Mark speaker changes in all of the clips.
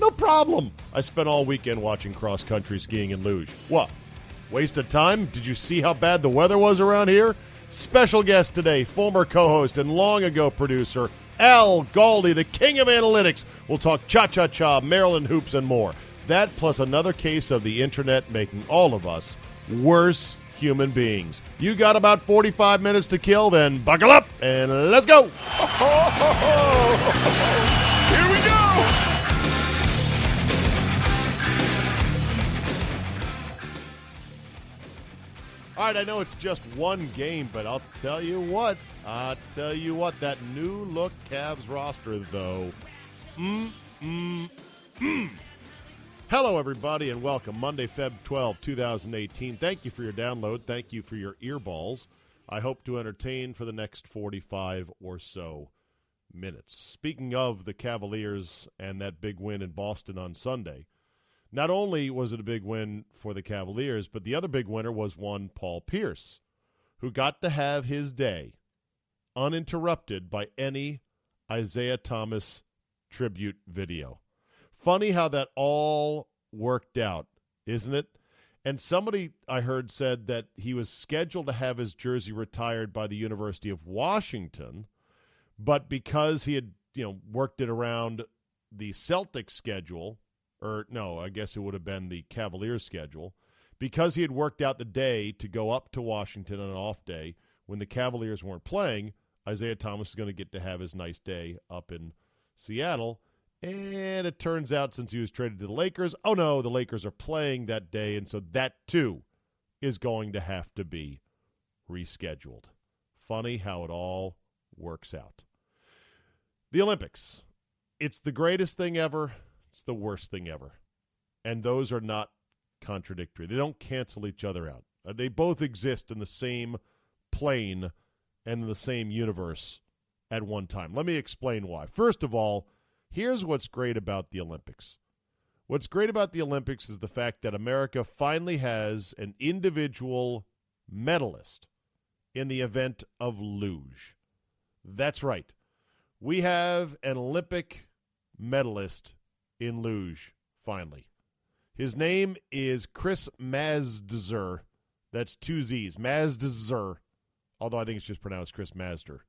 Speaker 1: no problem. I spent all weekend watching cross country skiing in luge. What? Waste of time? Did you see how bad the weather was around here? Special guest today, former co host and long ago producer, Al Galdi, the king of analytics. We'll talk cha cha cha, Maryland hoops, and more. That plus another case of the internet making all of us worse human beings. You got about 45 minutes to kill, then buckle up and let's go. All right, I know it's just one game, but I'll tell you what. I'll tell you what. That new look Cavs roster, though. Mm, mm, mm. Hello, everybody, and welcome. Monday, Feb 12, 2018. Thank you for your download. Thank you for your earballs. I hope to entertain for the next 45 or so minutes. Speaking of the Cavaliers and that big win in Boston on Sunday, not only was it a big win for the Cavaliers, but the other big winner was one Paul Pierce, who got to have his day uninterrupted by any Isaiah Thomas tribute video. Funny how that all worked out, isn't it? And somebody I heard said that he was scheduled to have his jersey retired by the University of Washington, but because he had, you know, worked it around the Celtics schedule, or no, I guess it would have been the Cavaliers schedule, because he had worked out the day to go up to Washington on an off day when the Cavaliers weren't playing, Isaiah Thomas is going to get to have his nice day up in Seattle. And it turns out since he was traded to the Lakers, oh no, the Lakers are playing that day, and so that too is going to have to be rescheduled. Funny how it all works out. The Olympics. It's the greatest thing ever. It's the worst thing ever. And those are not contradictory. They don't cancel each other out. Uh, They both exist in the same plane and in the same universe at one time. Let me explain why. First of all, here's what's great about the Olympics. What's great about the Olympics is the fact that America finally has an individual medalist in the event of luge. That's right. We have an Olympic medalist in luge, finally. His name is Chris Mazdzer. That's two Z's. Mazdzer. Although I think it's just pronounced Chris Mazder.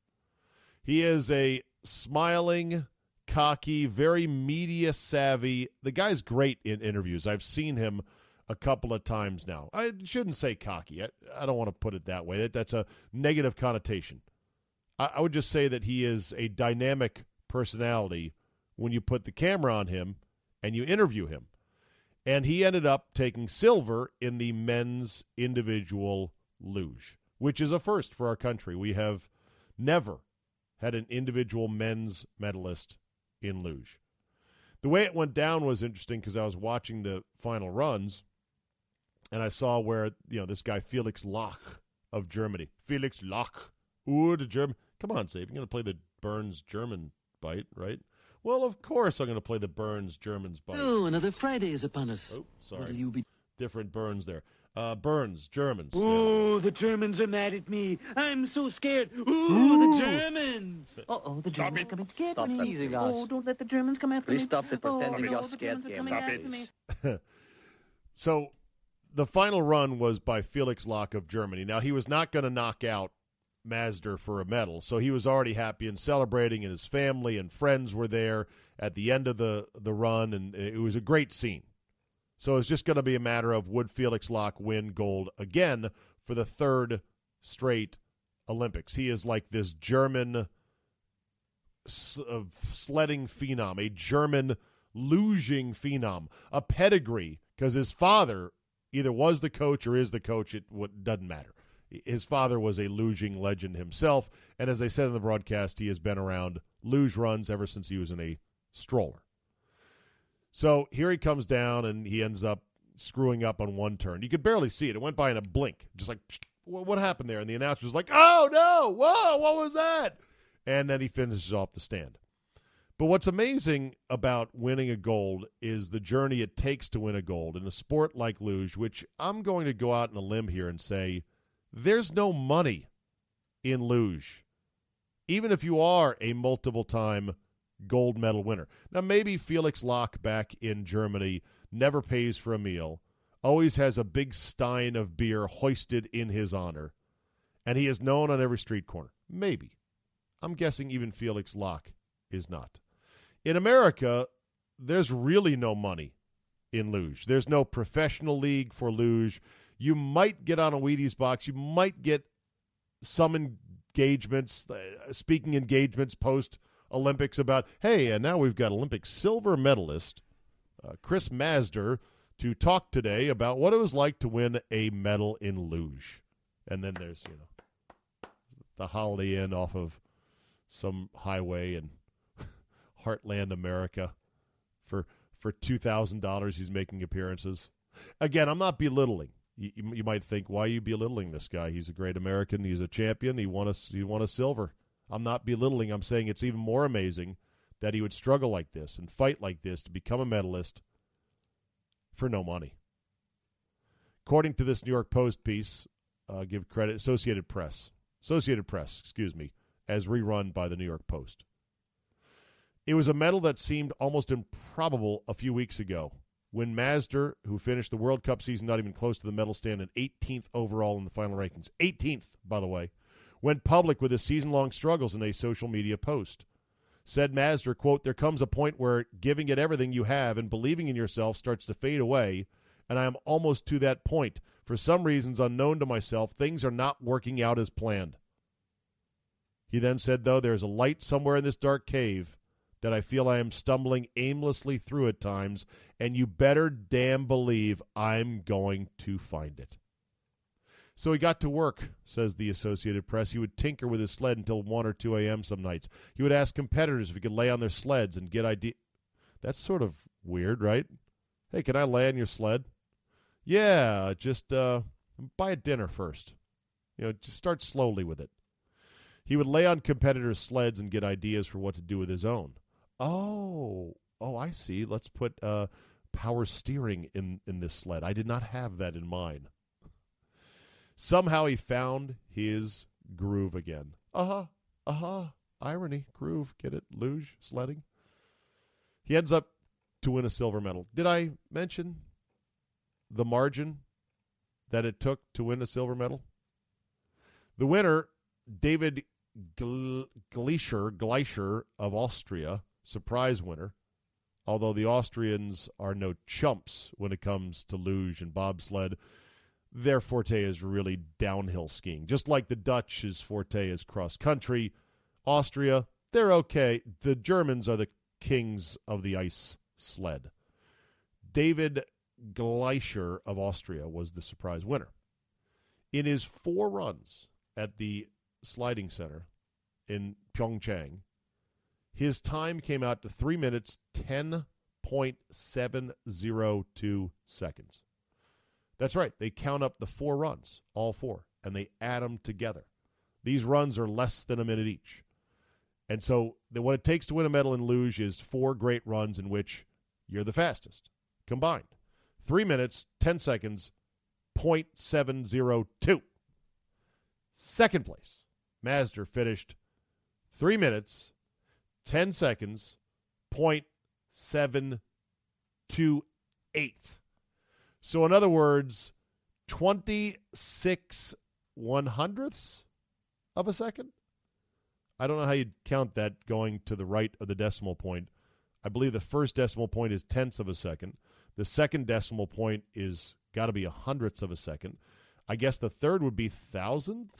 Speaker 1: He is a smiling, cocky, very media savvy. The guy's great in interviews. I've seen him a couple of times now. I shouldn't say cocky. I, I don't want to put it that way. That, that's a negative connotation. I, I would just say that he is a dynamic personality when you put the camera on him and you interview him. And he ended up taking silver in the men's individual luge, which is a first for our country. We have never had an individual men's medalist in luge. The way it went down was interesting because I was watching the final runs and I saw where, you know, this guy Felix Loch of Germany. Felix Loch. Ooh, the German. Come on, Save. You're going to play the Burns German bite, right? Well, of course I'm going to play the Burns Germans bite.
Speaker 2: Oh, another Friday is upon us.
Speaker 1: Oh, sorry.
Speaker 2: What'll you be?
Speaker 1: Different Burns there. Uh, Burns, Germans.
Speaker 2: Oh, the Germans are mad at me. I'm so scared. Ooh,
Speaker 1: Ooh.
Speaker 2: the Germans. Uh oh, the Germans are coming to get
Speaker 3: Stop
Speaker 2: me.
Speaker 3: Easy, guys.
Speaker 2: Oh, don't let the Germans come after
Speaker 3: Please
Speaker 2: me.
Speaker 3: stop the
Speaker 2: oh,
Speaker 3: pretending
Speaker 2: no,
Speaker 3: you're
Speaker 2: the
Speaker 3: scared,
Speaker 2: Germans are coming
Speaker 3: Stop
Speaker 2: after
Speaker 3: it.
Speaker 2: me.
Speaker 1: So the final run was by Felix Loch of Germany. Now he was not going to knock out Mazdzer for a medal, so he was already happy and celebrating, and his family and friends were there at the end of the the run, and it was a great scene. So it's just going to be a matter of would Felix Loch win gold again for the third straight Olympics. He is like this German uh, sledding phenom, a German luging phenom, a pedigree because his father either was the coach or is the coach. It doesn't matter. His father was a luging legend himself, and as they said in the broadcast, he has been around luge runs ever since he was in a stroller. So here he comes down, and he ends up screwing up on one turn. You could barely see it; it went by in a blink, just like what happened there? And the announcer was like, "Oh no! Whoa! What was that?" And then he finishes off the stand. But what's amazing about winning a gold is the journey it takes to win a gold in a sport like luge, which I'm going to go out on a limb here and say there's no money in luge, even if you are a multiple time gold medal winner. Now, maybe Felix Loch back in Germany never pays for a meal, always has a big stein of beer hoisted in his honor, and he is known on every street corner. Maybe. I'm guessing even Felix Loch is not. In America, there's really no money in luge. There's no professional league for luge. You might get on a Wheaties box. You might get some engagements, uh, speaking engagements post Olympics about, hey, and now we've got Olympic silver medalist uh, Chris Mazdzer to talk today about what it was like to win a medal in luge. And then there's, you know, the Holiday Inn off of some highway in Heartland America for for two thousand dollars. He's making appearances. Again, I'm not belittling. You, you, might think, why are you belittling this guy? He's a great American. He's a champion. He won a he won a silver. I'm not belittling. I'm saying it's even more amazing that he would struggle like this and fight like this to become a medalist for no money. According to this New York Post piece, uh, give credit Associated Press, Associated Press, excuse me, as rerun by the New York Post. It was a medal that seemed almost improbable a few weeks ago when Mazdzer, who finished the World Cup season not even close to the medal stand and 18th overall in the final rankings, 18th, by the way, went public with his season long struggles in a social media post. Said Mazdzer, quote, There comes a point where giving it everything you have and believing in yourself starts to fade away, and I am almost to that point. For some reasons unknown to myself, things are not working out as planned. He then said, though, there is a light somewhere in this dark cave that I feel I am stumbling aimlessly through at times, and you better damn believe I'm going to find it. So he got to work, says the Associated Press. He would tinker with his sled until 1 or 2 a.m. some nights. He would ask competitors if he could lay on their sleds and get idea. That's sort of weird, right? Hey, can I lay on your sled? Yeah, just uh, buy a dinner first. You know, just start slowly with it. He would lay on competitors' sleds and get ideas for what to do with his own. Oh, oh, I see. Let's put uh, power steering in in this sled. I did not have that in mind. Somehow he found his groove again. Uh huh. Uh huh. Irony, groove. Get it? Luge, sledding. He ends up to win a silver medal. Did I mention the margin that it took to win a silver medal? The winner, David Gleirscher, Gleirscher of Austria, surprise winner. Although the Austrians are no chumps when it comes to luge and bobsled, their forte is really downhill skiing. Just like the Dutch's forte is cross country. Austria, they're okay. The Germans are the kings of the ice sled. David Gleirscher of Austria was the surprise winner. In his four runs at the sliding center in Pyeongchang, his time came out to 3 minutes 10.702 seconds. That's right. They count up the four runs, all four, and they add them together. These runs are less than a minute each. And so the, what it takes to win a medal in luge is four great runs in which you're the fastest combined. Three minutes, 10 seconds, 0.702. Second place, Mazdzer finished three minutes, 10 seconds, 0.728. So, in other words, 26 one hundredths of a second. I don't know how you'd count that going to the right of the decimal point. I believe the first decimal point is tenths of a second. The second decimal point is got to be a hundredths of a second. I guess the third would be thousandths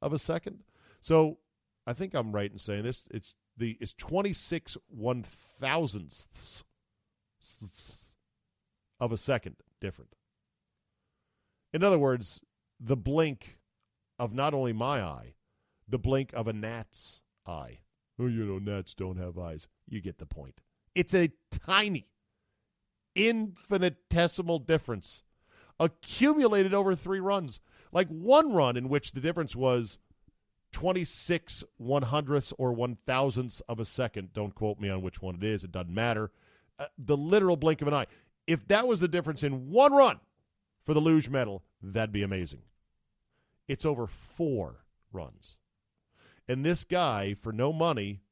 Speaker 1: of a second. So I think I'm right in saying this. It's the it's 26 one thousandths of a second different. In other words, the blink of not only my eye, the blink of a gnat's eye. Oh, you know, gnats don't have eyes. You get the point. It's a tiny, infinitesimal difference accumulated over three runs. Like one run in which the difference was 26 one hundredths or one thousandths of a second. Don't quote me on which one it is. It doesn't matter. Uh, the literal blink of an eye. If that was the difference in one run for the luge medal, that'd be amazing. It's over four runs. And this guy, for no money,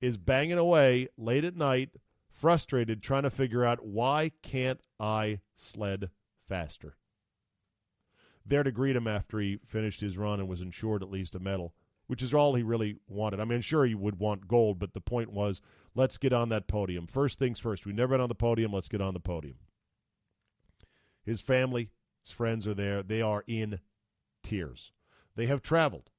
Speaker 1: is banging away late at night, frustrated, trying to figure out why can't I sled faster? There to greet him after he finished his run and was insured at least a medal, which is all he really wanted. I mean, sure, he would want gold, but the point was let's get on that podium. First things first. We've never been on the podium. Let's get on the podium. His family, his friends are there. They are in tears. They have traveled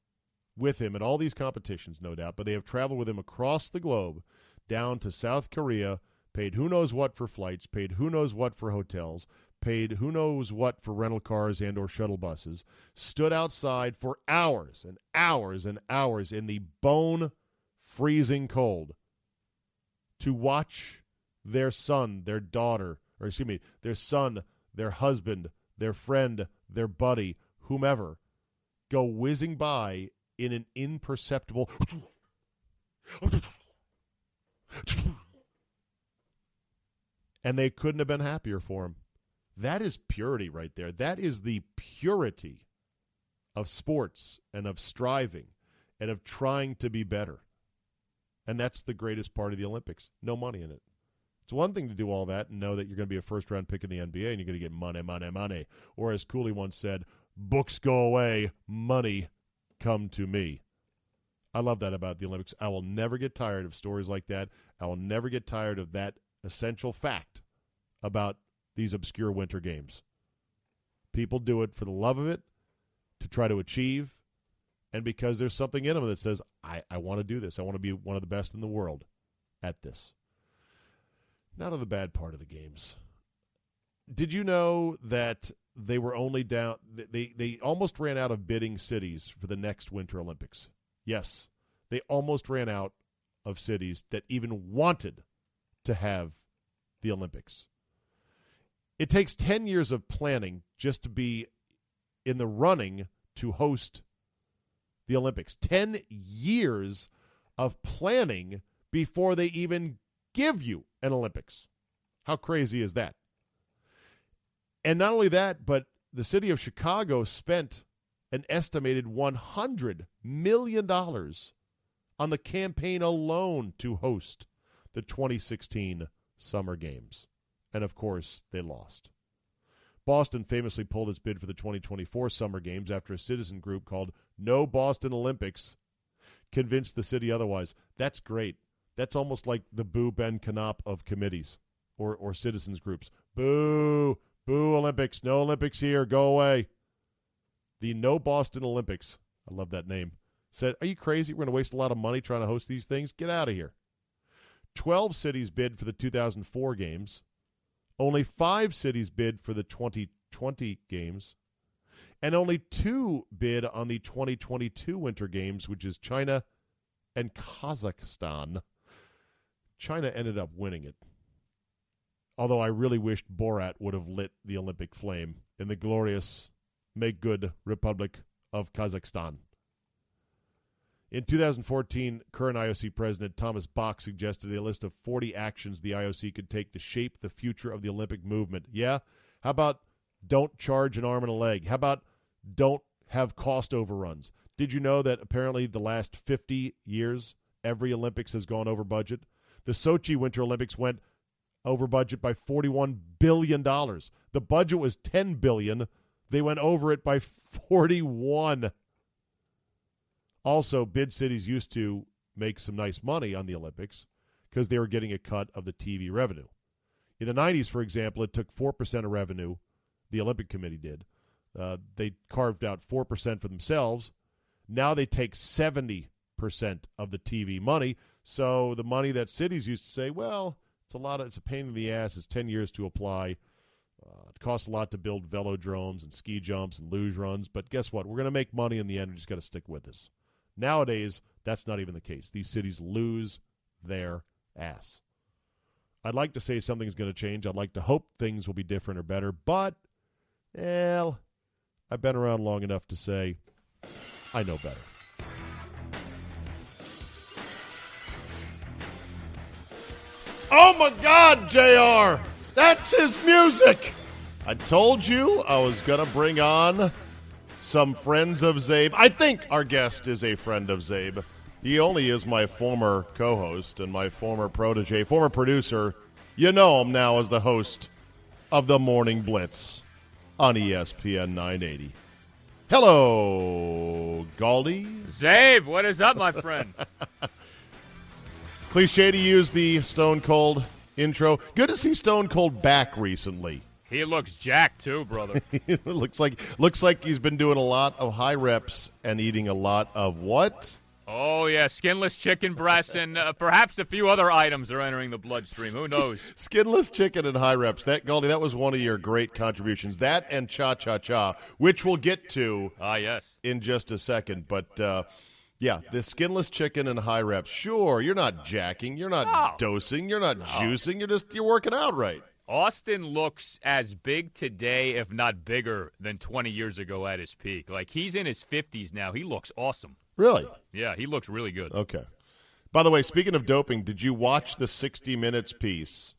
Speaker 1: with him at all these competitions, no doubt, but they have traveled with him across the globe down to South Korea, paid who knows what for flights, paid who knows what for hotels, paid who knows what for rental cars and or shuttle buses, stood outside for hours and hours and hours in the bone freezing cold to watch their son, their daughter, or excuse me, their son, their husband, their friend, their buddy, whomever, go whizzing by in an imperceptible and they couldn't have been happier for him. That is purity right there. That is the purity of sports and of striving and of trying to be better. And that's the greatest part of the Olympics. No money in it. It's one thing to do all that and know that you're going to be a first round pick in the NBA and you're going to get money, money, money. Or as Cooley once said, books go away, money come to me. I love that about the Olympics. I will never get tired of stories like that. I will never get tired of that essential fact about these obscure winter games. People do it for the love of it, to try to achieve, and because there's something in them that says, I, I want to do this. I want to be one of the best in the world at this. Not of the bad part of the games. Did you know that they were only down they they almost ran out of bidding cities for the next winter olympics yes they almost ran out of cities that even wanted to have the olympics it takes 10 years of planning just to be in the running to host the olympics. 10 years of planning before they even give you an olympics. How crazy is that? And not only that, but the city of Chicago spent an estimated $100 million on the campaign alone to host the 2016 Summer Games. And of course, they lost. Boston famously pulled its bid for the 2024 Summer Games after a citizen group called No Boston Olympics convinced the city otherwise. That's great. That's almost like the Boo Ben Canop of committees or, or citizens groups. Boo! Boo Olympics. No Olympics here. Go away. The No Boston Olympics. I love that name. Said, Are you crazy? We're going to waste a lot of money trying to host these things? Get out of here. 12 cities bid for the 2004 games. Only five cities bid for the 2020 games. And only two bid on the 2022 Winter Games, which is China and Kazakhstan. China ended up winning it. Although I really wished Borat would have lit the Olympic flame in the glorious Make Good Republic of Kazakhstan. In 2014, current IOC President Thomas Bach suggested a list of 40 actions the IOC could take to shape the future of the Olympic movement. Yeah? How about don't charge an arm and a leg? How about don't have cost overruns? Did you know that apparently the last 50 years, every Olympics has gone over budget? The Sochi Winter Olympics went over budget by 41 billion dollars. The budget was 10 billion. They went over it by 41. Also, bid cities used to make some nice money on the Olympics because they were getting a cut of the TV revenue. In the 90s, for example, it took 4% of revenue, the Olympic Committee did. Uh, they carved out 4% for themselves. Now they take 70% of the TV money. So the money that cities used to say, well, it's a lot of, it's a pain in the ass. It's 10 years to apply. Uh, it costs a lot to build velodromes and ski jumps and luge runs. But guess what? We're going to make money in the end. We just got to stick with this. Nowadays, that's not even the case. These cities lose their ass. I'd like to say something's going to change. I'd like to hope things will be different or better, but, well, I've been around long enough to say I know better. Oh my God, JR! That's his music! I told you I was going to bring on some friends of Czabe. I think our guest is a friend of Czabe. He only is my former co host and my former protege, former producer. You know him now as the host of the Morning Blitz on ESPN 980. Hello, Galdi.
Speaker 4: Czabe, what is up, my friend?
Speaker 1: Cliche to use the Stone Cold intro. Good to see Stone Cold back recently.
Speaker 4: He looks jacked too, brother.
Speaker 1: looks like looks like he's been doing a lot of high reps and eating a lot of what?
Speaker 4: Oh yeah, skinless chicken breasts and uh, perhaps a few other items are entering the bloodstream. Who knows?
Speaker 1: Skinless chicken and high reps. That Galdi, that was one of your great contributions. That and cha cha cha, which we'll get to.
Speaker 4: Ah yes.
Speaker 1: In just a second, but. Uh, yeah, the skinless chicken and high reps. Sure, you're not jacking, you're not
Speaker 4: no.
Speaker 1: dosing, you're not no. juicing, you're just you're working out right.
Speaker 4: Austin looks as big today, if not bigger, than 20 years ago at his peak. Like he's in his 50s now. He looks awesome.
Speaker 1: Really?
Speaker 4: Yeah, he looks really good.
Speaker 1: Okay. By the way, speaking of doping, did you watch the 60 Minutes piece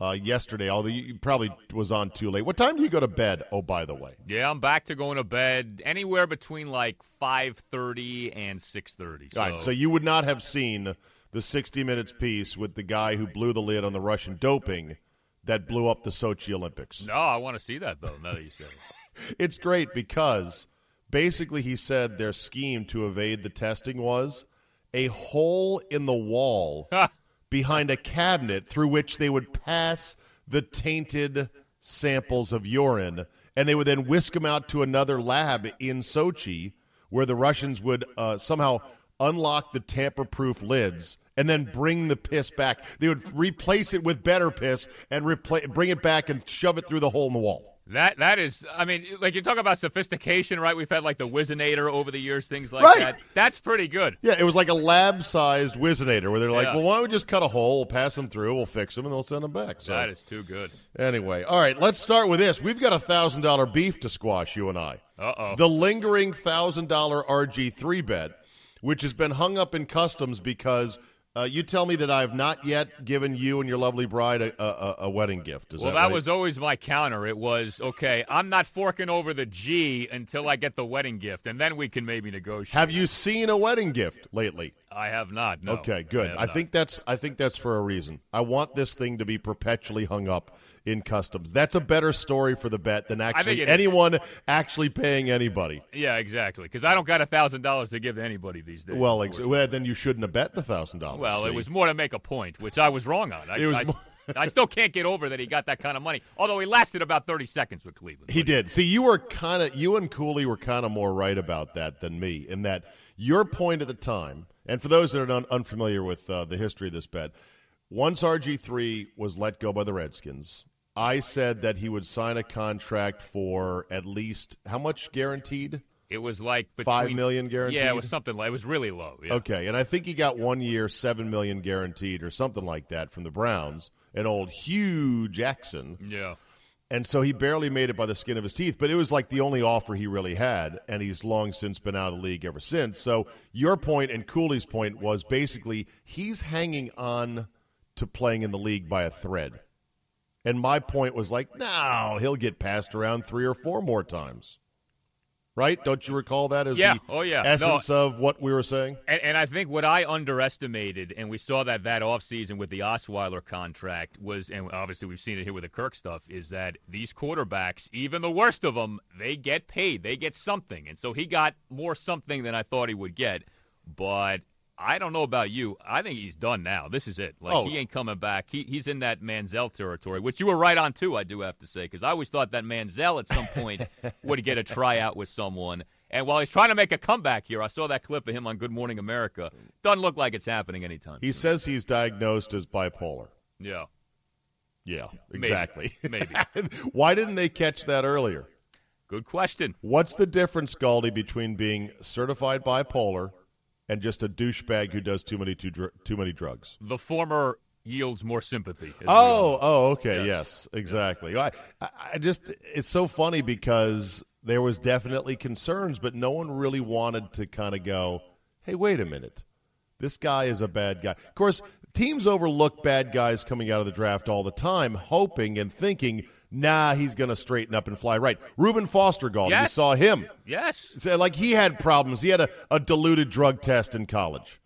Speaker 1: uh, yesterday? Although you probably was on too late. What time do you go to bed? Oh, by the way.
Speaker 4: Yeah, I'm back to going to bed anywhere between like 5:30 and 6:30.
Speaker 1: So. All right. So you would not have seen the 60 Minutes piece with the guy who blew the lid on the Russian doping that blew up the Sochi Olympics.
Speaker 4: No, I want to see that though. Now that you say
Speaker 1: it, it's great because basically he said their scheme to evade the testing was a hole in the wall behind a cabinet through which they would pass the tainted samples of urine, and they would then whisk them out to another lab in Sochi, where the Russians would uh, somehow unlock the tamper-proof lids and then bring the piss back. They would replace it with better piss and repla- bring it back and shove it through the hole in the wall.
Speaker 4: That that is, I mean, like you talk about sophistication, right? We've had like the Whizzinator over the years, things like
Speaker 1: right.
Speaker 4: that. That's pretty good.
Speaker 1: Yeah, it was like a lab-sized Whizzinator where they're like, yeah. well, why don't we just cut a hole, we'll pass them through, we'll fix them, and they'll send them back. So
Speaker 4: that is too good.
Speaker 1: Anyway, all right, let's start with this. We've got a thousand dollar beef to squash, you and I.
Speaker 4: Uh oh.
Speaker 1: The lingering thousand dollar RG three bet, which has been hung up in customs because uh, you tell me that I have not yet given you and your lovely bride a, a, a wedding gift. Is
Speaker 4: well,
Speaker 1: that,
Speaker 4: that
Speaker 1: right?
Speaker 4: was always my counter. It was okay. I'm not forking over the G until I get the wedding gift, and then we can maybe negotiate.
Speaker 1: Have you seen a wedding gift lately?
Speaker 4: I have not. No.
Speaker 1: Okay, good.
Speaker 4: I,
Speaker 1: I think that's I think that's for a reason. I want this thing to be perpetually hung up in customs. That's a better story for the bet than actually anyone
Speaker 4: is.
Speaker 1: actually paying anybody.
Speaker 4: Yeah, exactly. Because I don't got a thousand dollars to give to anybody these days.
Speaker 1: Well, ex- well, then you shouldn't have bet the thousand dollars.
Speaker 4: Well,
Speaker 1: see?
Speaker 4: it was more to make a point, which I was wrong on. I,
Speaker 1: it was.
Speaker 4: I, I still can't get over that he got that kind of money. Although he lasted about thirty seconds with Cleveland.
Speaker 1: He did. See, you were kind of you and Cooley were kind of more right about that than me in that your point at the time. And for those that are un- unfamiliar with uh, the history of this bet, once RG three was let go by the Redskins, I said that he would sign a contract for at least how much guaranteed?
Speaker 4: It was like between,
Speaker 1: five million guaranteed.
Speaker 4: Yeah, it was something like it was really low. Yeah.
Speaker 1: Okay, and I think he got one year, seven million guaranteed, or something like that from the Browns. An old Hue Jackson.
Speaker 4: Yeah.
Speaker 1: And so he barely made it by the skin of his teeth, but it was like the only offer he really had, and he's long since been out of the league ever since. So your point and Cooley's point was basically he's hanging on to playing in the league by a thread. And my point was like, no, he'll get passed around three or four more times. Right? Don't you recall that as
Speaker 4: Yeah.
Speaker 1: the
Speaker 4: Oh, yeah. No.
Speaker 1: essence of what we were saying?
Speaker 4: And, and I think what I underestimated, and we saw that that offseason with the Osweiler contract was, and obviously we've seen it here with the Kirk stuff, is that these quarterbacks, even the worst of them, they get paid, they get something, and so he got more something than I thought he would get. But I don't know about you. I think he's done now. This is it. Like
Speaker 1: Oh.
Speaker 4: he ain't coming back. He he's in that Manziel territory, which you were right on too. I do have to say because I always thought that Manziel at some point would get a tryout with someone. And while he's trying to make a comeback here, I saw that clip of him on Good Morning America. Doesn't look like it's happening anytime.
Speaker 1: He
Speaker 4: soon.
Speaker 1: says he's diagnosed as bipolar.
Speaker 4: yeah,
Speaker 1: Yeah,
Speaker 4: Maybe.
Speaker 1: exactly.
Speaker 4: Maybe.
Speaker 1: Why didn't they catch that earlier?
Speaker 4: good question.
Speaker 1: What's the difference, Galdi, between being certified bipolar and just a douchebag who does too many too, dr- too many drugs?
Speaker 4: The former yields more sympathy.
Speaker 1: Oh, oh, okay,
Speaker 4: Yes.
Speaker 1: yes, exactly. I, I I just it's so funny because there was definitely concerns, but no one really wanted to kind of go, "Hey, wait a minute, this guy is a bad guy." Of course, teams overlook bad guys coming out of the draft all the time, hoping and thinking, "Nah, he's going to straighten up and fly right." Reuben Foster, Gall, you saw him.
Speaker 4: yes.
Speaker 1: Uh, Like he had problems. He had a, a diluted drug test in college.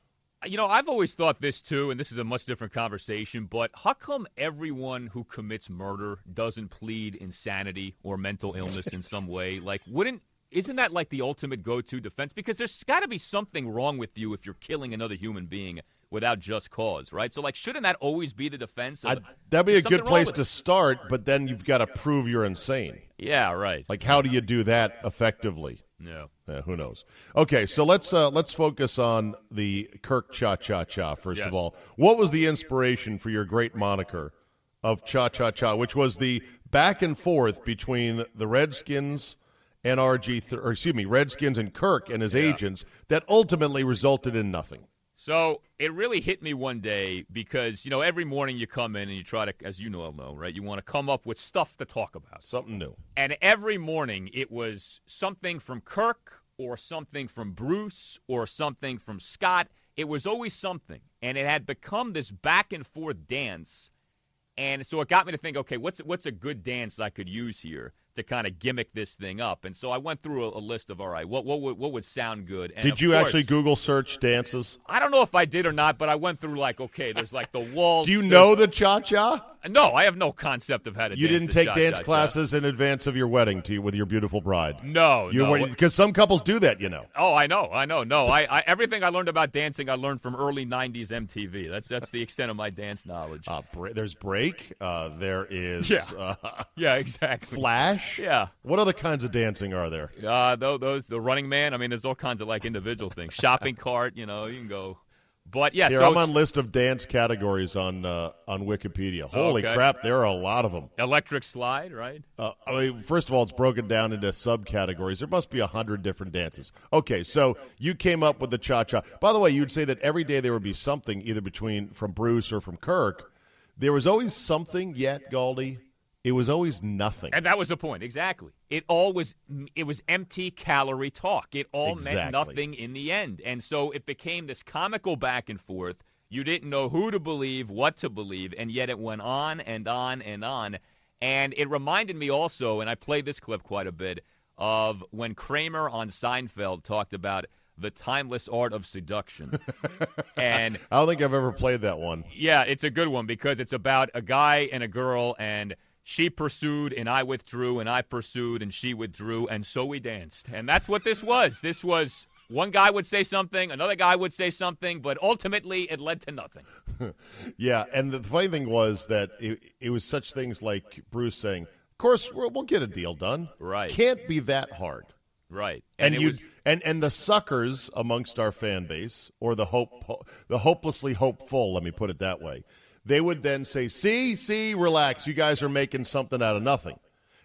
Speaker 4: You know, I've always thought this too, and this is a much different conversation, but how come everyone who commits murder doesn't plead insanity or mental illness in some way? Like, wouldn't. Isn't that like the ultimate go to defense? Because there's got to be something wrong with you if you're killing another human being without just cause, right? So, like, shouldn't that always be the defense? of-
Speaker 1: I, that'd be a good place to
Speaker 4: it.
Speaker 1: start, but then you've got to prove you're insane.
Speaker 4: Yeah, right.
Speaker 1: Like, how do you do that effectively?
Speaker 4: No.
Speaker 1: Yeah, who knows? Okay, so let's uh, let's focus on the Kirk Cha Cha Cha first
Speaker 4: Yes.
Speaker 1: of all. What was the inspiration for your great moniker of Cha Cha Cha, which was the back and forth between the Redskins and RG, th- or excuse me, Redskins and Kirk and his agents that ultimately resulted in nothing.
Speaker 4: So it really hit me one day because, you know, every morning you come in and you try to, as you know, I know, right? You want to come up with stuff to talk about.
Speaker 1: Something new.
Speaker 4: And every morning it was something from Kirk or something from Bruce or something from Scott. It was always something. And it had become this back and forth dance. And so it got me to think, okay, what's what's a good dance I could use here to kind of gimmick this thing up? And so I went through a, a list of all right, what what would what would sound good? And
Speaker 1: Did you actually Google search dances?
Speaker 4: I don't know if I did or not, but I went through like, okay, there's like the waltz.
Speaker 1: Do you know the Cha Cha?
Speaker 4: No, I have no concept of how to.
Speaker 1: You didn't take
Speaker 4: cha-cha-cha.
Speaker 1: dance classes in advance of your wedding to you with your beautiful bride.
Speaker 4: No,
Speaker 1: You
Speaker 4: no.
Speaker 1: because some couples do that, you know.
Speaker 4: Oh, I know, I know. No, I, I everything I learned about dancing, I learned from early '90s MTV. That's that's the extent of my dance knowledge.
Speaker 1: Uh, bra- there's break. Uh, there is
Speaker 4: Yeah.
Speaker 1: uh,
Speaker 4: yeah, exactly.
Speaker 1: flash.
Speaker 4: Yeah.
Speaker 1: What other kinds of dancing are there?
Speaker 4: Uh, those, those the Running Man. I mean, there's all kinds of like individual things. Shopping cart, you know, you can go. But yeah,
Speaker 1: Here,
Speaker 4: so
Speaker 1: I'm on list of dance categories on uh, on Wikipedia. Holy
Speaker 4: Okay.
Speaker 1: crap, there are a lot of them.
Speaker 4: electric slide, right?
Speaker 1: Uh, I mean, first of all, it's broken down into subcategories. There must be a hundred different dances. Okay, so you came up with the cha cha. By the way, you'd say that every day there would be something either between from Bruce or from Kirk. There was always something. Yet, Galdi, it was always nothing.
Speaker 4: And that was the point, exactly. It all was it was empty calorie talk. It all meant nothing in the end. And so it became this comical back and forth. You didn't know who to believe, what to believe, and yet it went on and on and on. And it reminded me also, and I played this clip quite a bit, of when Kramer on Seinfeld talked about the timeless art of seduction. and
Speaker 1: I don't think I've ever played that one.
Speaker 4: yeah, it's a good one because it's about a guy and a girl, and she pursued, and I withdrew, and I pursued, and she withdrew, and so we danced. And that's what this was. This was one guy would say something, another guy would say something, but ultimately it led to nothing.
Speaker 1: Yeah, and the funny thing was that it, it was such things like Bruce saying, "Of course, we'll, we'll get a deal done.
Speaker 4: Right.
Speaker 1: Can't be that hard."
Speaker 4: Right.
Speaker 1: And,
Speaker 4: it
Speaker 1: you
Speaker 4: was
Speaker 1: and and the suckers amongst our fan base, or the hope, the hopelessly hopeful, let me put it that way, they would then say, "See, see, relax. You guys are making something out of nothing."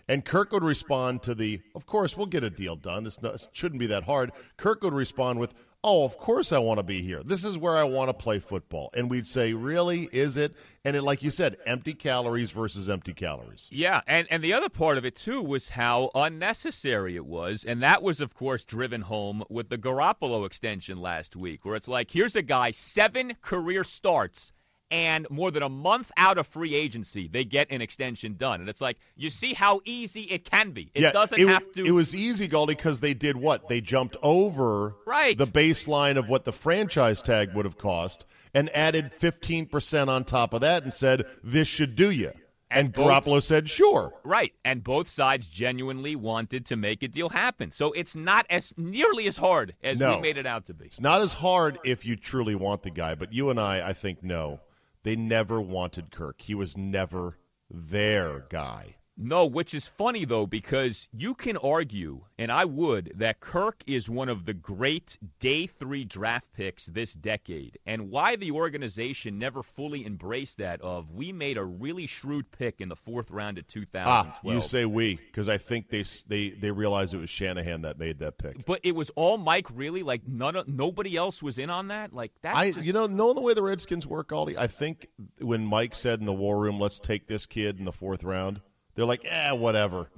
Speaker 1: And Kirk would respond to the, "Of course, we'll get a deal done. It's not, it shouldn't be that hard." Kirk would respond with, "Oh, of course I want to be here. This is where I want to play football." And we'd say, "Really? Is it?" And it, like you said, empty calories versus empty calories.
Speaker 4: Yeah, and, and the other part of it too was how unnecessary it was, and that was of course driven home with the Garoppolo extension last week, where it's like here's a guy seven career starts, and more than a month out of free agency, they get an extension done. And it's like, you see how easy it can be. It
Speaker 1: yeah,
Speaker 4: doesn't
Speaker 1: it,
Speaker 4: have to.
Speaker 1: It was easy, Galdi, because they did what? They jumped over
Speaker 4: right.
Speaker 1: the baseline of what the franchise tag would have cost and added 15% on top of that and said, this should do you. And, and Garoppolo said, sure.
Speaker 4: Right. And both sides genuinely wanted to make a deal happen. So it's not as nearly as hard as
Speaker 1: no.
Speaker 4: we made it out to be.
Speaker 1: It's not as hard if you truly want the guy. But you and I, I think, no. They never wanted Kirk. He was never their guy.
Speaker 4: No, which is funny though because you can argue, and I would, that Kirk is one of the great day three draft picks this decade, and why the organization never fully embraced that. Of we made a really shrewd pick in the fourth round of 2012.
Speaker 1: Ah, you say we because I think they they they realized it was Shanahan that made that pick.
Speaker 4: But it was all Mike, really. Like none, of, nobody else was in on that. Like that.
Speaker 1: I,
Speaker 4: just...
Speaker 1: you know, knowing the way the Redskins work, Galdi, I think when Mike said in the war room, "Let's take this kid in the fourth round." They're like, eh, whatever.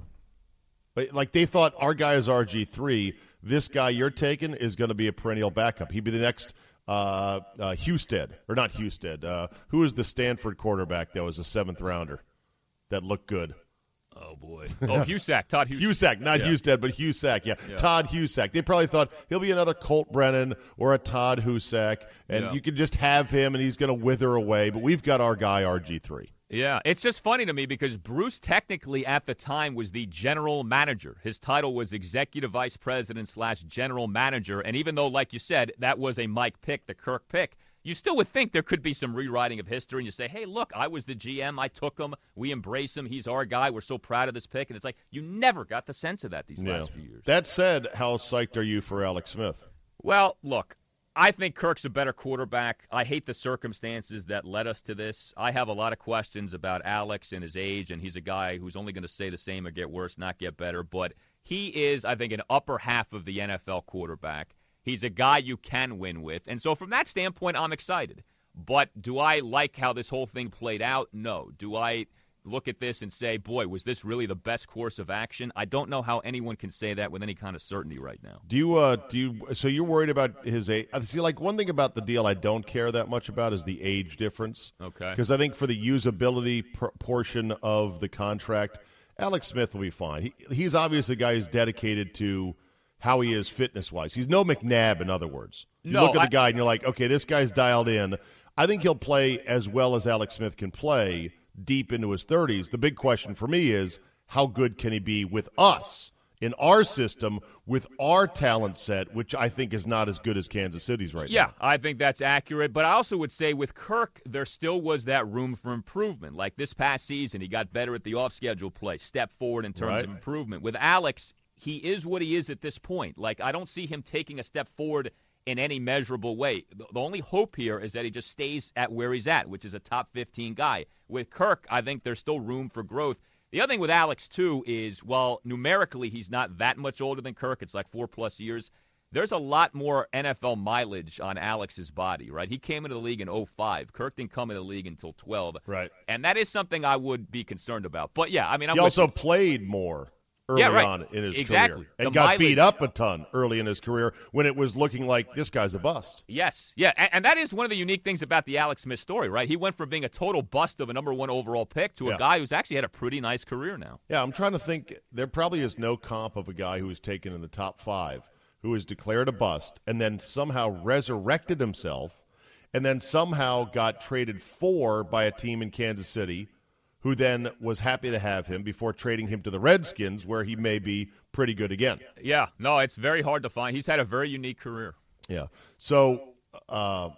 Speaker 1: But like they thought our guy is RG three. This guy you're taking is going to be a perennial backup. He'd be the next uh, uh, Husted or not Husted. Uh, who is the Stanford quarterback that was a seventh rounder that looked good?
Speaker 4: Oh boy! Oh, Husak, Todd Husak.
Speaker 1: Husak, not yeah. Husted, but Husak. Yeah. yeah. Todd Husak. They probably thought he'll be another Colt Brennan or a Todd Husak, and yeah. you can just have him, and he's going to wither away. But we've got our guy RG three.
Speaker 4: Yeah, it's just funny to me because Bruce technically at the time was the general manager. His title was executive vice president slash general manager, and even though, like you said, that was a Mike pick, the Kirk pick, you still would think there could be some rewriting of history, and you say, "Hey, look, I was the GM, I took him, we embrace him, he's our guy, we're so proud of this pick," and it's like you never got the sense of that these yeah. last few years.
Speaker 1: That said, how psyched are you for Alex Smith?
Speaker 4: Well, look, I think Kirk's a better quarterback. I hate the circumstances that led us to this. I have a lot of questions about Alex and his age, and he's a guy who's only going to stay the same or get worse, not get better. But he is, I think, an upper half of the NFL quarterback. He's a guy you can win with. And so, from that standpoint, I'm excited. But do I like how this whole thing played out? No. Do I look at this and say, boy, was this really the best course of action? I don't know how anyone can say that with any kind of certainty right now.
Speaker 1: Do you, uh, do you, so you're worried about his age? See, like one thing about the deal I don't care that much about is the age difference.
Speaker 4: Okay.
Speaker 1: Because I think for the usability pr- portion of the contract, Alex Smith will be fine. He, he's obviously a guy who's dedicated to how he is fitness wise. He's no McNabb, in other words. You
Speaker 4: no,
Speaker 1: look at
Speaker 4: I,
Speaker 1: the guy and you're like, okay, this guy's dialed in. I think he'll play as well as Alex Smith can play deep into his 30s. The big question for me is how good can he be with us in our system with our talent set, which I think is not as good as Kansas City's right
Speaker 4: yeah,
Speaker 1: now.
Speaker 4: Yeah, I think that's accurate. But I also would say with Kirk, there still was that room for improvement. Like this past season, he got better at the off schedule play, step forward in terms
Speaker 1: right.
Speaker 4: of improvement. With Alex, he is what he is at this point. Like, I don't see him taking a step forward in any measurable way. The only hope here is that he just stays at where he's at, which is a top 15 guy. With Kirk, I think there's still room for growth. The other thing with Alex, too, is while numerically he's not that much older than Kirk, it's like four plus years. There's a lot more NFL mileage on Alex's body, right? He came into the league in 05. Kirk didn't come into the league until 12.
Speaker 1: Right.
Speaker 4: And that is something I would be concerned about. But yeah, I mean, I'm
Speaker 1: he also played more early
Speaker 4: yeah, right.
Speaker 1: on in his
Speaker 4: exactly.
Speaker 1: career and
Speaker 4: the
Speaker 1: got beat up a ton early in his career when it was looking like this guy's a bust.
Speaker 4: Yes, yeah, and, and, that is one of the unique things about the Alex Smith story, right? He went from being a total bust of a number one overall pick to a
Speaker 1: yeah.
Speaker 4: guy who's actually had a pretty nice career now.
Speaker 1: Yeah, I'm trying to think. There probably is no comp of a guy who was taken in the top five who was declared a bust and then somehow resurrected himself and then somehow got traded for by a team in Kansas City who then was happy to have him before trading him to the Redskins, where he may be pretty good again.
Speaker 4: Yeah, no, it's very hard to find. He's had a very unique career.
Speaker 1: Yeah. So, uh,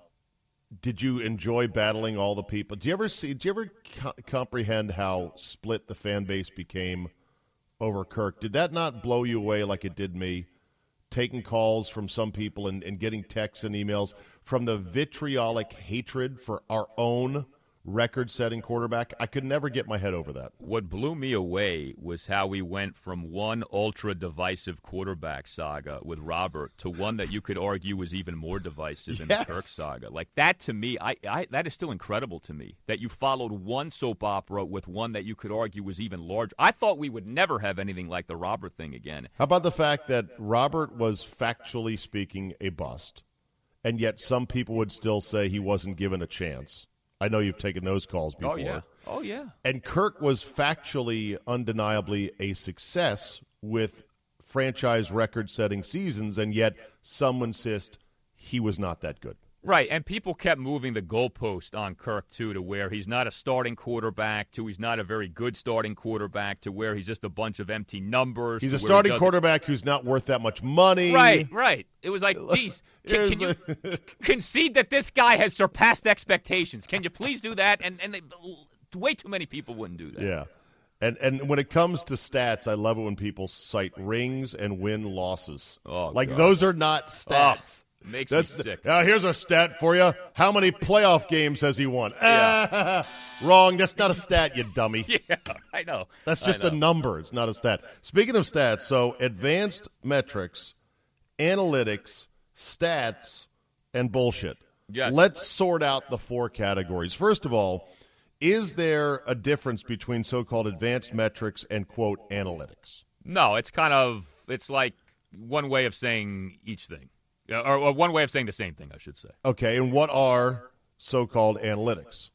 Speaker 1: did you enjoy battling all the people? Do you ever see? Do you ever co- comprehend how split the fan base became over Kirk? Did that not blow you away like it did me? Taking calls from some people and, and getting texts and emails from the vitriolic hatred for our own record setting quarterback. I could never get my head over that.
Speaker 4: What blew me away was how we went from one ultra divisive quarterback saga with Robert to one that you could argue was even more divisive in
Speaker 1: yes.
Speaker 4: the Kirk saga. Like that to me, I, I that is still incredible to me that you followed one soap opera with one that you could argue was even larger. I thought we would never have anything like the Robert thing again.
Speaker 1: How about the fact that Robert was factually speaking a bust, and yet some people would still say he wasn't given a chance? I know you've taken those calls oh, before.
Speaker 4: Oh yeah. Oh yeah.
Speaker 1: And Kirk was factually, undeniably a success with franchise record setting seasons, and yet some insist he was not that good.
Speaker 4: Right, and people kept moving the goalpost on Kirk too, to where he's not a starting quarterback, to he's not a very good starting quarterback, to where he's just a bunch of empty numbers.
Speaker 1: He's a
Speaker 4: where he
Speaker 1: starting quarterback who's not worth that much money.
Speaker 4: Right, right. It was like, geez, can, can you concede that this guy has surpassed expectations? Can you please do that? And and they, way too many people wouldn't do that.
Speaker 1: Yeah. And and when it comes to stats, I love it when people cite rings and win losses.
Speaker 4: Oh,
Speaker 1: like
Speaker 4: God.
Speaker 1: those are not stats.
Speaker 4: Oh, makes
Speaker 1: That's
Speaker 4: me sick.
Speaker 1: Uh, here's a stat for you. How many playoff games has he won? Ah, wrong. That's not a stat, you dummy.
Speaker 4: Yeah, I know.
Speaker 1: That's just a number. It's not a stat. Speaking of stats, so advanced metrics, analytics, stats, and bullshit.
Speaker 4: Yes.
Speaker 1: Let's sort out the four categories. First of all, is there a difference between so-called advanced metrics and quote analytics?
Speaker 4: No, it's kind of it's like one way of saying each thing, Uh, or, or one way of saying the same thing, I should say.
Speaker 1: Okay, and what are so-called analytics?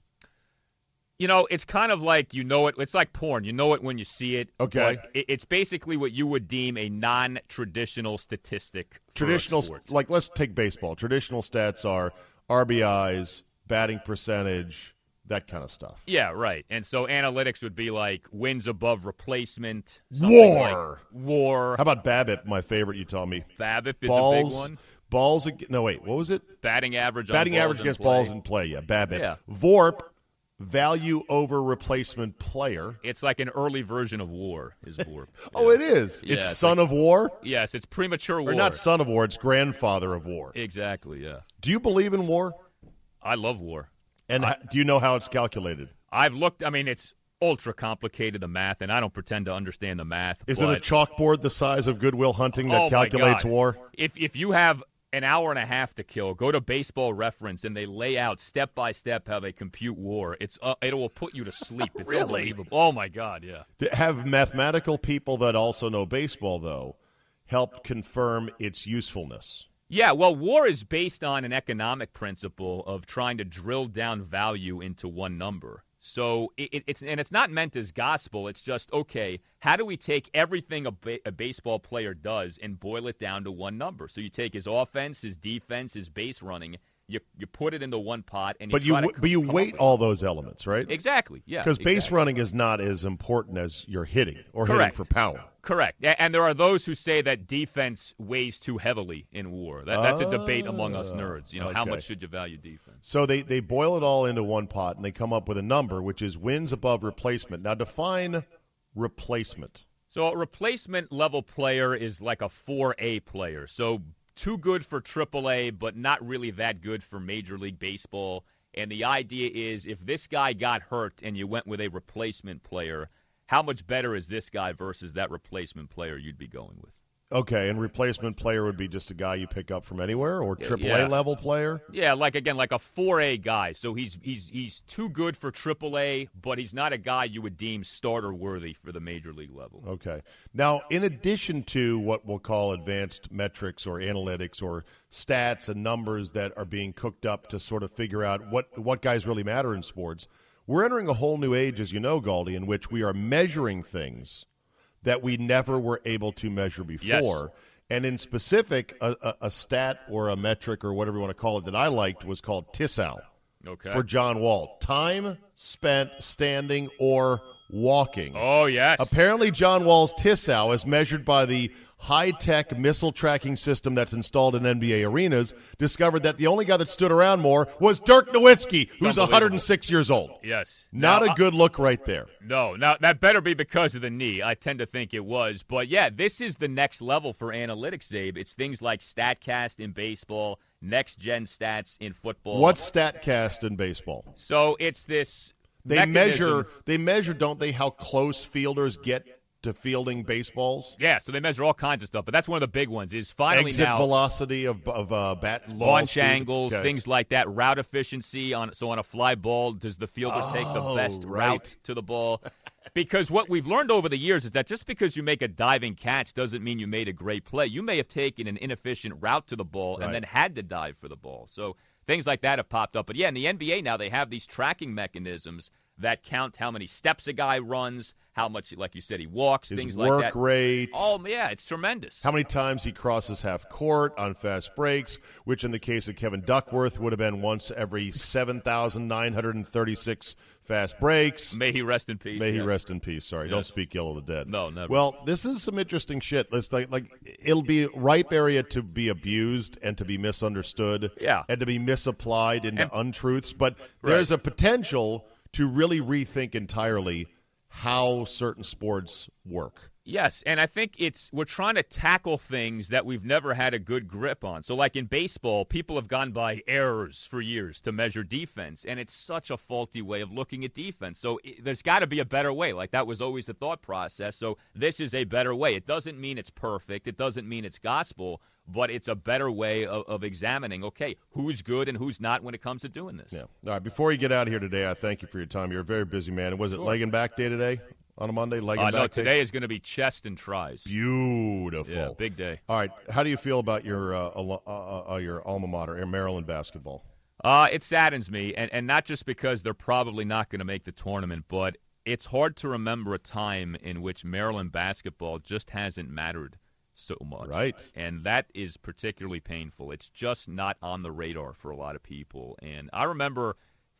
Speaker 4: You know, it's kind of like you know it. It's like porn. You know it when you see it.
Speaker 1: Okay.
Speaker 4: it, it's basically what you would deem a non-traditional statistic. for a
Speaker 1: Traditional, like let's take baseball. Traditional stats are RBIs, batting percentage, that kind of stuff.
Speaker 4: Yeah, right. And so analytics would be like wins above replacement.
Speaker 1: WAR.
Speaker 4: like WAR.
Speaker 1: How about BABIP? My favorite. You tell me.
Speaker 4: BABIP is
Speaker 1: balls,
Speaker 4: a big one.
Speaker 1: Balls. ag- No, wait. What was it?
Speaker 4: Batting average. on
Speaker 1: Batting average
Speaker 4: in
Speaker 1: against
Speaker 4: play.
Speaker 1: balls in play. Yeah, BABIP.
Speaker 4: Yeah.
Speaker 1: VORP, value over replacement player.
Speaker 4: It's like an early version of WAR. Is WAR?
Speaker 1: Oh, it is.
Speaker 4: Yeah,
Speaker 1: it's
Speaker 4: it's
Speaker 1: son of war,
Speaker 4: Yes, it's premature war.
Speaker 1: or not son of war. It's grandfather of war.
Speaker 4: Exactly. Yeah.
Speaker 1: Do you believe in war?
Speaker 4: I love war.
Speaker 1: And h- do you know how it's calculated?
Speaker 4: I've looked. I mean, it's ultra complicated the math, and I don't pretend to understand the math.
Speaker 1: Is it a chalkboard the size of Good Will Hunting that
Speaker 4: Oh,
Speaker 1: calculates war?
Speaker 4: If if you have an hour and a half to kill, go to Baseball Reference and they lay out step by step how they compute war. It's uh, it will put you to sleep. It's
Speaker 1: Really?
Speaker 4: unbelievable. Oh my God, yeah.
Speaker 1: To have mathematical people that also know baseball, though, help confirm its usefulness.
Speaker 4: Yeah, well, war is based on an economic principle of trying to drill down value into one number. So it, it- it's and it's not meant as gospel. It's just okay. How do we take everything a, ba- a baseball player does and boil it down to one number? So you take his offense, his defense, his base running. You you put it into one pot, and you
Speaker 1: But you but you weight all those elements, right?
Speaker 4: Exactly. Yeah.
Speaker 1: Because base running is not as important as your hitting or
Speaker 4: Correct.
Speaker 1: hitting for power.
Speaker 4: Correct. And there are those who say that defense weighs too heavily in war. That, that's a debate among us
Speaker 1: Ah,
Speaker 4: nerds. You know, how much should you value defense?
Speaker 1: So they, they boil it all into one pot and they come up with a number, which is wins above replacement. Now define replacement.
Speaker 4: So a replacement level player is like a 4A player. So too good for AAA, but not really that good for Major League Baseball. And the idea is if this guy got hurt and you went with a replacement player, how much better is this guy versus that replacement player you'd be going with?
Speaker 1: Okay, and replacement player would be just a guy you pick up from anywhere or AAA
Speaker 4: yeah.
Speaker 1: level player?
Speaker 4: Yeah, like again, like a 4A guy. So he's he's he's too good for AAA, but he's not a guy you would deem starter worthy for the major league level.
Speaker 1: Okay. Now, in addition to what we'll call advanced metrics or analytics or stats and numbers that are being cooked up to sort of figure out what, what guys really matter in sports, we're entering a whole new age, as you know, Galdi, in which we are measuring things that we never were able to measure before. And in specific, a, a, a stat or a metric or whatever you want to call it that I liked was called TISAL
Speaker 4: Okay.
Speaker 1: for John Wall time spent standing or walking.
Speaker 4: oh yes.
Speaker 1: Apparently, John Wall's TISAL, as measured by the high tech missile tracking system that's installed in NBA arenas, discovered that the only guy that stood around more was Dirk Nowitzki, who's 106 years old.
Speaker 4: yes.
Speaker 1: Not
Speaker 4: Now,
Speaker 1: a uh, good look right there.
Speaker 4: No, now that better be because of the knee. I tend to think it was. But yeah, this is the next level for analytics, Czabe. It's things like StatCast in baseball, next gen stats in football.
Speaker 1: What's StatCast in baseball?
Speaker 4: so it's this
Speaker 1: They
Speaker 4: mechanism-
Speaker 1: measure, they measure, don't they, how close fielders get to fielding baseballs?
Speaker 4: Yeah, so they measure all kinds of stuff, but that's one of the big ones. Is finally
Speaker 1: Exit
Speaker 4: now
Speaker 1: velocity of, of uh, bat
Speaker 4: launch
Speaker 1: speed?
Speaker 4: angles,
Speaker 1: Okay.
Speaker 4: things like that, route efficiency on so on a fly ball, does the fielder take the
Speaker 1: Oh,
Speaker 4: best
Speaker 1: right.
Speaker 4: route to the ball? Because what we've learned over the years is that just because you make a diving catch doesn't mean you made a great play. You may have taken an inefficient route to the ball
Speaker 1: Right.
Speaker 4: and then had to dive for the ball. So things like that have popped up. But yeah, in the NBA now they have these tracking mechanisms that count how many steps a guy runs, how much, like you said, he walks,
Speaker 1: His
Speaker 4: things
Speaker 1: work
Speaker 4: like that.
Speaker 1: Work rate.
Speaker 4: Oh yeah, it's tremendous.
Speaker 1: How many times he crosses half court on fast breaks, which in the case of Kevin Duckworth would have been once every 7,936 fast breaks.
Speaker 4: May he rest in peace.
Speaker 1: May he rest in peace. Sorry, don't speak ill of the dead.
Speaker 4: No, never.
Speaker 1: Well, this is some interesting shit. Let's like, like it'll be a ripe area to be abused and to be misunderstood.
Speaker 4: Yeah.
Speaker 1: and to be misapplied into
Speaker 4: And-
Speaker 1: untruths. But there's a potential to really rethink entirely how certain sports work.
Speaker 4: Yes, and I think it's we're trying to tackle things that we've never had a good grip on. So like in baseball, people have gone by errors for years to measure defense, and it's such a faulty way of looking at defense. So i there's got to be a better way. Like that was always the thought process. So this is a better way. It doesn't mean it's perfect. It doesn't mean it's gospel, but it's a better way of, of examining, okay, who's good and who's not when it comes to doing this.
Speaker 1: Yeah. All right. Before you get out of here today, I thank you for your time. You're a very busy man. Was it leg and back day today on a Monday? Leg and
Speaker 4: Uh,
Speaker 1: back
Speaker 4: no,
Speaker 1: day?
Speaker 4: today is going to be chest and tries.
Speaker 1: Beautiful.
Speaker 4: Yeah, big day.
Speaker 1: All right. How do you feel about your uh, uh, uh, your alma mater, Maryland basketball?
Speaker 4: Uh, it saddens me, and, and not just because they're probably not going to make the tournament, but it's hard to remember a time in which Maryland basketball just hasn't mattered so much.
Speaker 1: Right.
Speaker 4: And that is particularly painful. It's just not on the radar for a lot of people. And I remember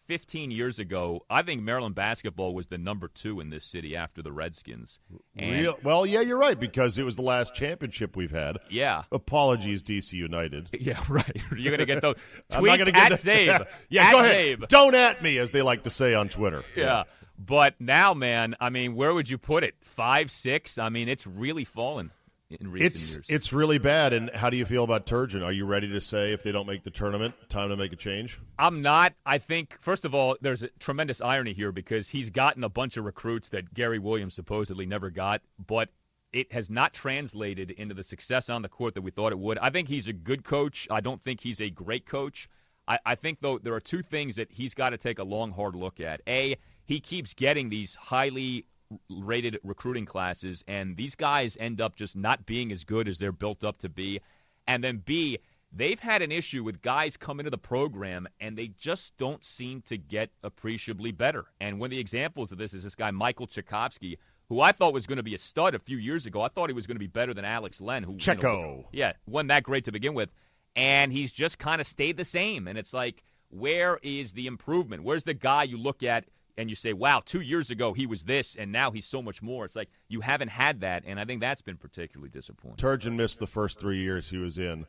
Speaker 4: 15 years ago, I think Maryland basketball was the number two in this city after the Redskins.
Speaker 1: Real, well, yeah, you're right because it was the last championship we've had.
Speaker 4: yeah.
Speaker 1: Apologies, DC United.
Speaker 4: Yeah, right. You're going to get those
Speaker 1: I'm not
Speaker 4: tweets
Speaker 1: gonna get
Speaker 4: at
Speaker 1: that-
Speaker 4: Czabe.
Speaker 1: yeah,
Speaker 4: at
Speaker 1: go ahead.
Speaker 4: Czabe.
Speaker 1: Don't at me, as they like to say on Twitter.
Speaker 4: Yeah. But now, man, I mean, where would you put it? Five, six? I mean, it's really fallen in recent
Speaker 1: It's
Speaker 4: years.
Speaker 1: it's really bad. And how do you feel about Turgeon? Are you ready to say if they don't make the tournament, time to make a change?
Speaker 4: I'm not. I think, first of all, there's a tremendous irony here because he's gotten a bunch of recruits that Gary Williams supposedly never got, but it has not translated into the success on the court that we thought it would. I think he's a good coach. I don't think he's a great coach. I, I think, though, there are two things that he's got to take a long, hard look at. A, he keeps getting these highly rated recruiting classes, and these guys end up just not being as good as they're built up to be. And then B, they've had an issue with guys come into the program and they just don't seem to get appreciably better. And one of the examples of this is this guy Michael Cekovsky, who I thought was going to be a stud a few years ago. I thought he was going to be better than Alex Len, who you know, yeah, wasn't that great to begin with. And he's just kind of stayed the same. And it's like, where is the improvement? Where's the guy you look at and you say, wow, two years ago he was this, and now he's so much more? It's like you haven't had that, and I think that's been particularly disappointing.
Speaker 1: Turgeon missed the first three years he was in,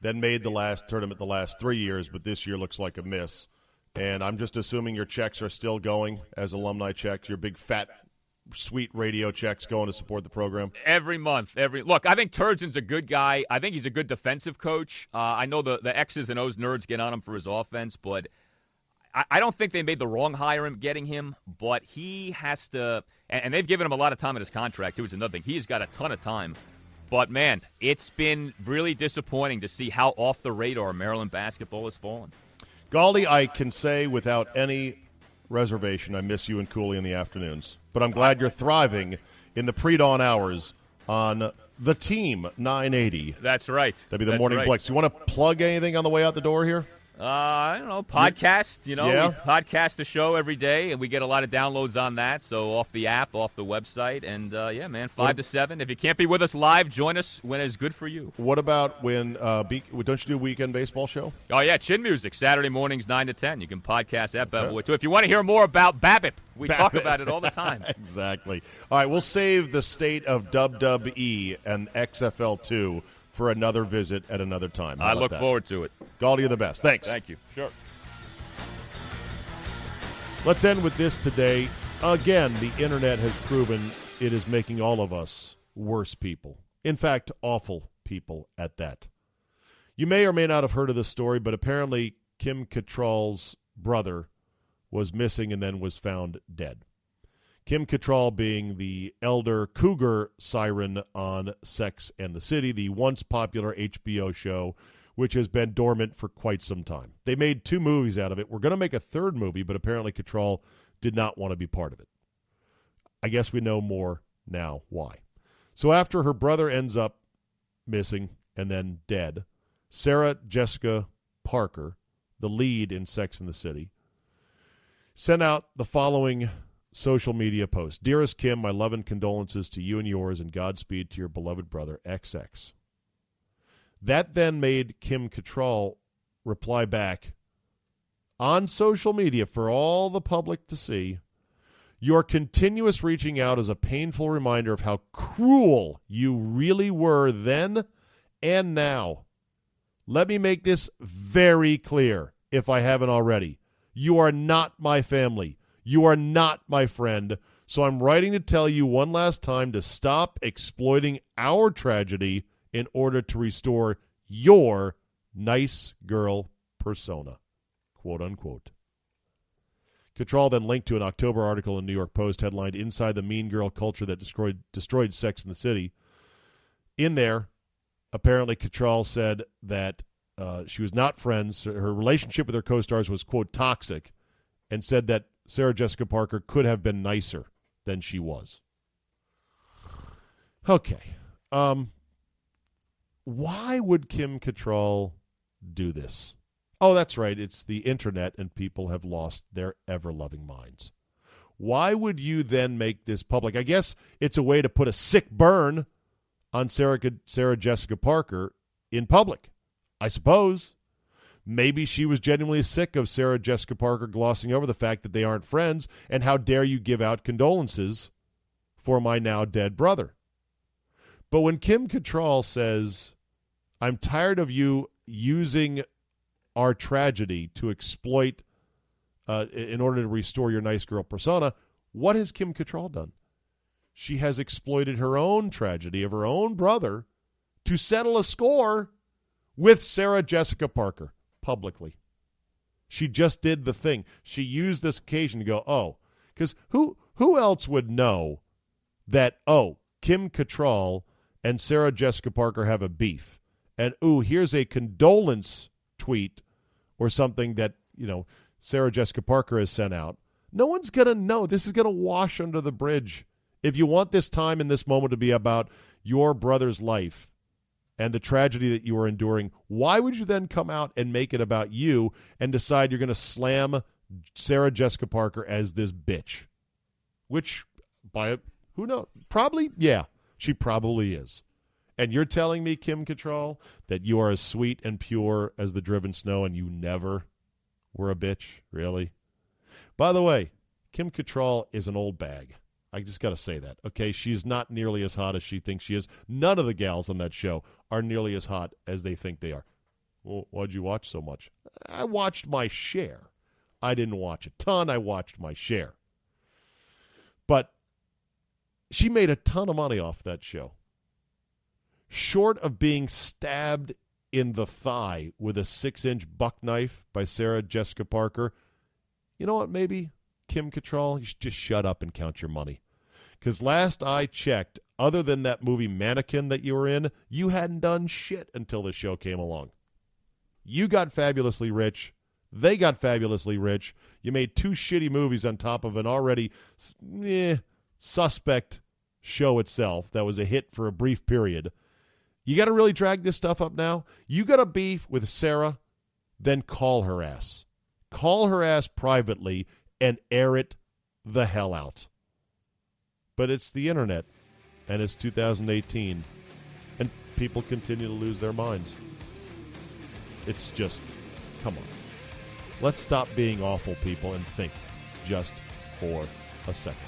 Speaker 1: then made the last tournament the last three years, but this year looks like a miss. And I'm just assuming your checks are still going as alumni checks, your big fat, sweet radio checks going to support the program.
Speaker 4: Every month, every look. I think Turgeon's a good guy. I think he's a good defensive coach. Uh, I know the the X's and O's nerds get on him for his offense, but I, I don't think they made the wrong hire in getting him. But he has to, and, and they've given him a lot of time in his contract too. It's another thing. He's got a ton of time. But man, it's been really disappointing to see how off the radar Maryland basketball has fallen.
Speaker 1: Galdi, I can say without any reservation, I miss you and Cooley in the afternoons. But I'm glad you're thriving in the pre-dawn hours on the team 980.
Speaker 4: That's right.
Speaker 1: That'd be the
Speaker 4: That's
Speaker 1: morning
Speaker 4: right.
Speaker 1: flex. You want to plug anything on the way out the door here?
Speaker 4: Uh, I don't know, podcast. You know,
Speaker 1: Yeah.
Speaker 4: we podcast the show every day, and we get a lot of downloads on that. So off the app, off the website, and uh, yeah, man, five to seven. If you can't be with us live, join us when it's good for you.
Speaker 1: What about when? Uh, be, don't you do a weekend baseball show?
Speaker 4: Oh yeah, Chin Music Saturday mornings nine to ten. You can podcast that bad boy too. If you want to hear more about BABIP, we talk about it all the time.
Speaker 1: exactly. All right, we'll save the state of WWE and XFL two for another visit at another time. How
Speaker 4: I look
Speaker 1: that?
Speaker 4: forward to it.
Speaker 1: Galdi, you're the best. Thanks.
Speaker 4: Thank you. Sure.
Speaker 1: Let's end with this today. Again, the internet has proven it is making all of us worse people. In fact, awful people at that. You may or may not have heard of this story, but apparently Kim Cattrall's brother was missing and then was found dead. Kim Cattrall being the elder cougar siren on Sex and the City, the once popular HBO show, which has been dormant for quite some time. They made two movies out of it. We're going to make a third movie, but apparently Cattrall did not want to be part of it. I guess we know more now why. So after her brother ends up missing and then dead, Sarah Jessica Parker, the lead in Sex and the City, sent out the following social media post Dearest Kim, my love and condolences to you and yours, and Godspeed to your beloved brother, XX. That then made Kim Cattrall reply back on social media for all the public to see. Your continuous reaching out is a painful reminder of how cruel you really were then and now. Let me make this very clear if I haven't already. You are not my family. You are not my friend. So I'm writing to tell you one last time to stop exploiting our tragedy in order to restore your nice girl persona. Quote unquote. Cattrall then linked to an October article in New York Post headlined Inside the Mean Girl Culture That Destroyed, Destroyed Sex in the City. In there, apparently Cattrall said that uh, she was not friends. Her relationship with her co stars was, quote, toxic, and said that Sarah Jessica Parker could have been nicer than she was. Okay. Um, why would Kim Cattrall do this? Oh, that's right. It's the internet, and people have lost their ever loving minds. Why would you then make this public? I guess it's a way to put a sick burn on Sarah, Sarah Jessica Parker in public. I suppose. Maybe she was genuinely sick of Sarah Jessica Parker glossing over the fact that they aren't friends, and how dare you give out condolences for my now dead brother. But when Kim Cattrall says, I'm tired of you using our tragedy to exploit uh, in order to restore your nice girl persona, what has Kim Cattrall done? She has exploited her own tragedy of her own brother to settle a score with Sarah Jessica Parker publicly. She just did the thing. She used this occasion to go, oh, because who who else would know that oh Kim Cattrall and Sarah Jessica Parker have a beef, and ooh here's a condolence tweet or something that you know Sarah Jessica Parker has sent out. No one's gonna know. This is gonna wash under the bridge. If you want this time and this moment to be about your brother's life, and the tragedy that you are enduring, why would you then come out and make it about you and decide you're going to slam Sarah Jessica Parker as this bitch? Which, by who knows? Probably, yeah, she probably is. And you're telling me, Kim Cattrall, that you are as sweet and pure as the driven snow and you never were a bitch? Really? By the way, Kim Cattrall is an old bag. I just got to say that. Okay, she's not nearly as hot as she thinks she is. None of the gals on that show are nearly as hot as they think they are. Well, why'd you watch so much? I watched my share. I didn't watch a ton. I watched my share. But she made a ton of money off that show. Short of being stabbed in the thigh with a six inch buck knife by Sarah Jessica Parker, you know what? Maybe Kim Cattrall, you should just shut up and count your money. Because last I checked, other than that movie Mannequin that you were in, you hadn't done shit until the show came along. You got fabulously rich. They got fabulously rich. You made two shitty movies on top of an already eh, suspect show itself that was a hit for a brief period. You got to really drag this stuff up now. You got to beef with Sarah, then call her ass. Call her ass privately and air it the hell out. But it's the internet, and it's 2018, and people continue to lose their minds. It's just, come on. Let's stop being awful people and think just for a second.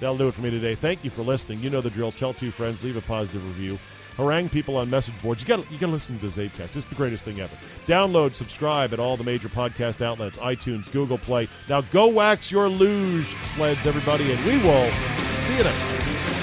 Speaker 1: That'll do it for me today. Thank you for listening. You know the drill. Tell two friends, leave a positive review harangue people on message boards. You got you got to listen to the Czabecast. It's the greatest thing ever. Download, subscribe at all the major podcast outlets: iTunes, Google Play. Now go wax your luge sleds, everybody, and we will see you next.